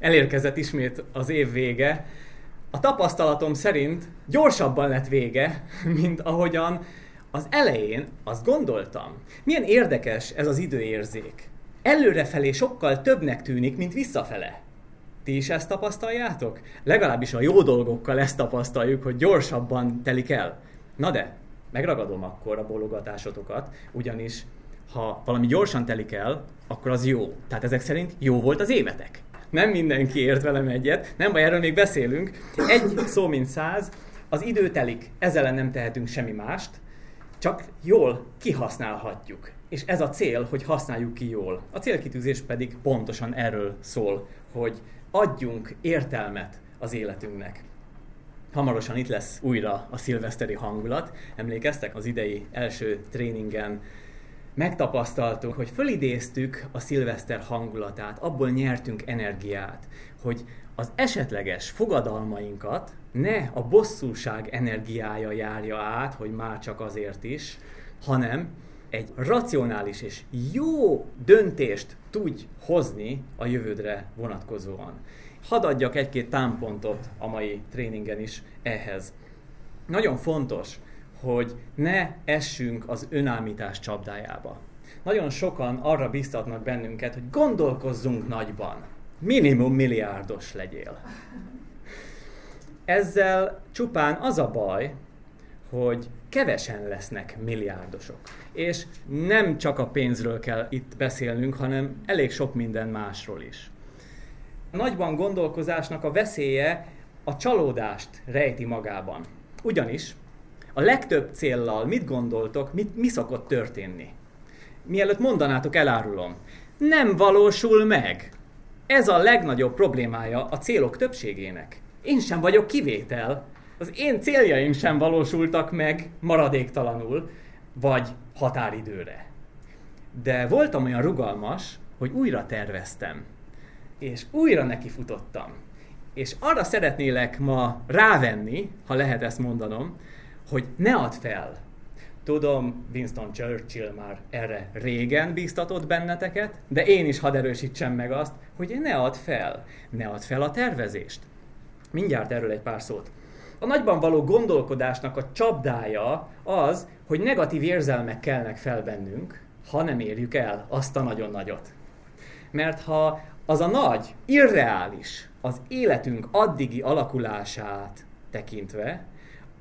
elérkezett ismét az év vége. A tapasztalatom szerint gyorsabban lett vége, mint ahogyan az elején azt gondoltam. Milyen érdekes ez az időérzék. Előrefelé sokkal többnek tűnik, mint visszafele. Ti is ezt tapasztaljátok? Legalábbis a jó dolgokkal ezt tapasztaljuk, hogy gyorsabban telik el. Na de, megragadom akkor a bologatásotokat, ugyanis ha valami gyorsan telik el, akkor az jó. Tehát ezek szerint jó volt az évetek. Nem mindenki ért velem egyet, nem baj, erről még beszélünk. Egy szó mint száz, az idő telik, ezzel nem tehetünk semmi mást, csak jól kihasználhatjuk. És ez a cél, hogy használjuk ki jól. A célkitűzés pedig pontosan erről szól, hogy adjunk értelmet az életünknek. Hamarosan itt lesz újra a szilveszteri hangulat. Emlékeztek az idei első tréningen megtapasztaltuk, hogy fölidéztük a szilveszter hangulatát, abból nyertünk energiát, hogy az esetleges fogadalmainkat ne a bosszúság energiája járja át, hogy már csak azért is, hanem egy racionális és jó döntést tudj hozni a jövődre vonatkozóan. Hadd adjak egy-két támpontot a mai tréningen is ehhez. Nagyon fontos, hogy ne essünk az önállítás csapdájába. Nagyon sokan arra biztatnak bennünket, hogy gondolkozzunk nagyban. Minimum milliárdos legyél. Ezzel csupán az a baj, hogy kevesen lesznek milliárdosok. És nem csak a pénzről kell itt beszélnünk, hanem elég sok minden másról is. A nagyban gondolkozásnak a veszélye a csalódást rejti magában. Ugyanis a legtöbb céllal mit gondoltok, mit, mi szokott történni? Mielőtt mondanátok, elárulom. Nem valósul meg. Ez a legnagyobb problémája a célok többségének. Én sem vagyok kivétel. Az én céljaim sem valósultak meg maradéktalanul, vagy határidőre. De voltam olyan rugalmas, hogy újra terveztem. És újra nekifutottam. És arra szeretnélek ma rávenni, ha lehet ezt mondanom, hogy ne add fel. Tudom, Winston Churchill már erre régen bíztatott benneteket, de én is hadd erősítsem meg azt, hogy ne add fel. Ne add fel a tervezést. Mindjárt erről egy pár szót. A nagyban való gondolkodásnak a csapdája az, hogy negatív érzelmek kelnek fel bennünk, ha nem érjük el azt a nagyon nagyot. Mert ha az a nagy, irreális, az életünk addigi alakulását tekintve,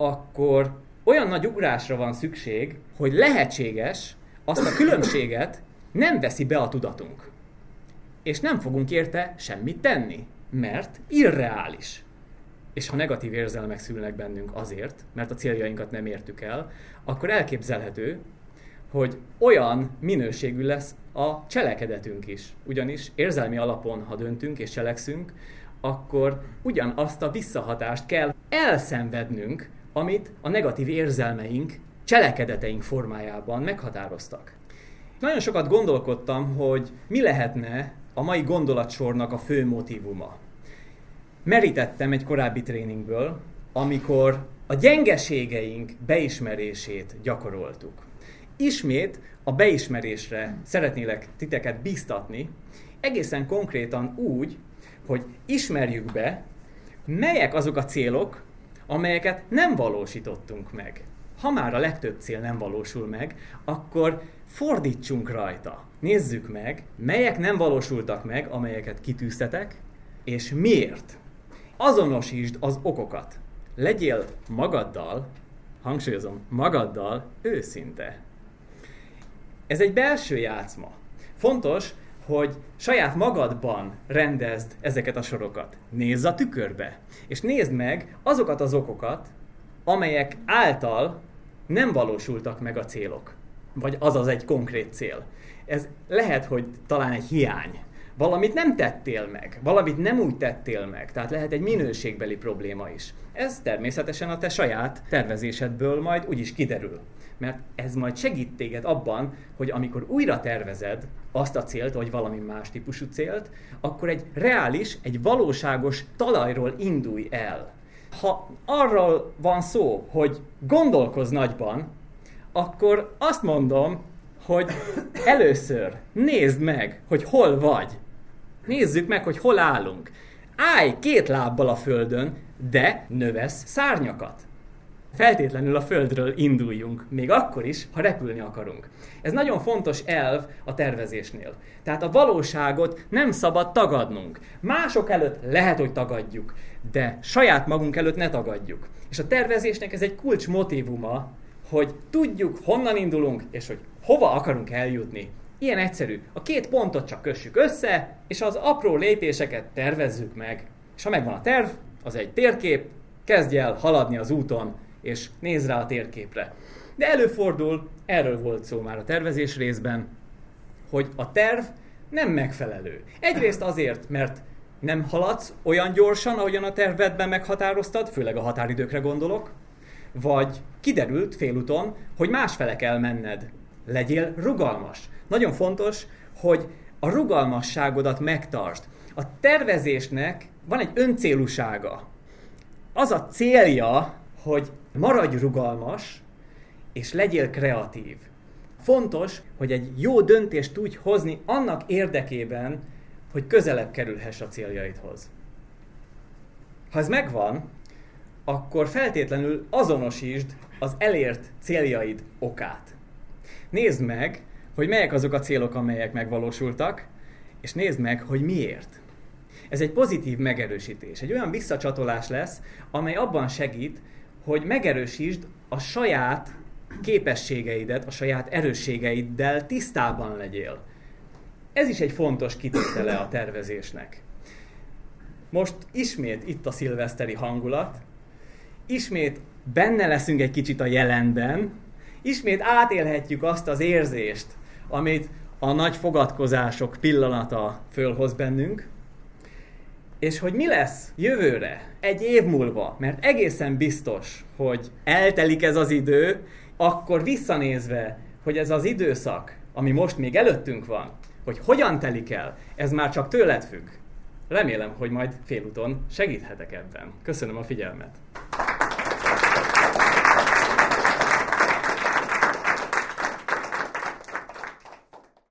akkor olyan nagy ugrásra van szükség, hogy lehetséges, azt a különbséget nem veszi be a tudatunk. És nem fogunk érte semmit tenni, mert irreális. És ha negatív érzelmek szülnek bennünk azért, mert a céljainkat nem értük el, akkor elképzelhető, hogy olyan minőségű lesz a cselekedetünk is. Ugyanis érzelmi alapon, ha döntünk és cselekszünk, akkor ugyanazt a visszahatást kell elszenvednünk, amit a negatív érzelmeink, cselekedeteink formájában meghatároztak. Nagyon sokat gondolkodtam, hogy mi lehetne a mai gondolatsornak a fő motivuma. Merítettem egy korábbi tréningből, amikor a gyengeségeink beismerését gyakoroltuk. Ismét a beismerésre szeretnélek titeket biztatni, egészen konkrétan úgy, hogy ismerjük be, melyek azok a célok, amelyeket nem valósítottunk meg. Ha már a legtöbb cél nem valósul meg, akkor fordítsunk rajta. Nézzük meg, melyek nem valósultak meg, amelyeket kitűztetek, és miért. Azonosítsd az okokat. Legyél magaddal, hangsúlyozom, magaddal őszinte. Ez egy belső játszma. Fontos, hogy saját magadban rendezd ezeket a sorokat. Nézz a tükörbe, és nézd meg azokat az okokat, amelyek által nem valósultak meg a célok. Vagy az az egy konkrét cél. Ez lehet, hogy talán egy hiány. Valamit nem tettél meg, valamit nem úgy tettél meg, tehát lehet egy minőségbeli probléma is. Ez természetesen a te saját tervezésedből majd úgyis kiderül mert ez majd segít téged abban, hogy amikor újra tervezed azt a célt, vagy valami más típusú célt, akkor egy reális, egy valóságos talajról indulj el. Ha arról van szó, hogy gondolkoz nagyban, akkor azt mondom, hogy először nézd meg, hogy hol vagy. Nézzük meg, hogy hol állunk. Állj két lábbal a földön, de növesz szárnyakat. Feltétlenül a földről induljunk, még akkor is, ha repülni akarunk. Ez nagyon fontos elv a tervezésnél. Tehát a valóságot nem szabad tagadnunk. Mások előtt lehet, hogy tagadjuk, de saját magunk előtt ne tagadjuk. És a tervezésnek ez egy kulcs motivuma, hogy tudjuk, honnan indulunk, és hogy hova akarunk eljutni. Ilyen egyszerű. A két pontot csak kössük össze, és az apró lépéseket tervezzük meg. És ha megvan a terv, az egy térkép, kezdj el haladni az úton, és nézz rá a térképre. De előfordul, erről volt szó már a tervezés részben, hogy a terv nem megfelelő. Egyrészt azért, mert nem haladsz olyan gyorsan, ahogyan a tervedben meghatároztad, főleg a határidőkre gondolok, vagy kiderült félúton, hogy másfele kell menned. Legyél rugalmas. Nagyon fontos, hogy a rugalmasságodat megtartsd. A tervezésnek van egy öncélúsága. Az a célja, hogy maradj rugalmas, és legyél kreatív. Fontos, hogy egy jó döntést tudj hozni annak érdekében, hogy közelebb kerülhess a céljaidhoz. Ha ez megvan, akkor feltétlenül azonosítsd az elért céljaid okát. Nézd meg, hogy melyek azok a célok, amelyek megvalósultak, és nézd meg, hogy miért. Ez egy pozitív megerősítés, egy olyan visszacsatolás lesz, amely abban segít, hogy megerősítsd a saját képességeidet, a saját erősségeiddel tisztában legyél. Ez is egy fontos kitétele a tervezésnek. Most ismét itt a szilveszteri hangulat, ismét benne leszünk egy kicsit a jelenben, ismét átélhetjük azt az érzést, amit a nagy fogadkozások pillanata fölhoz bennünk, és hogy mi lesz jövőre, egy év múlva, mert egészen biztos, hogy eltelik ez az idő, akkor visszanézve, hogy ez az időszak, ami most még előttünk van, hogy hogyan telik el, ez már csak tőled függ. Remélem, hogy majd félúton segíthetek ebben. Köszönöm a figyelmet!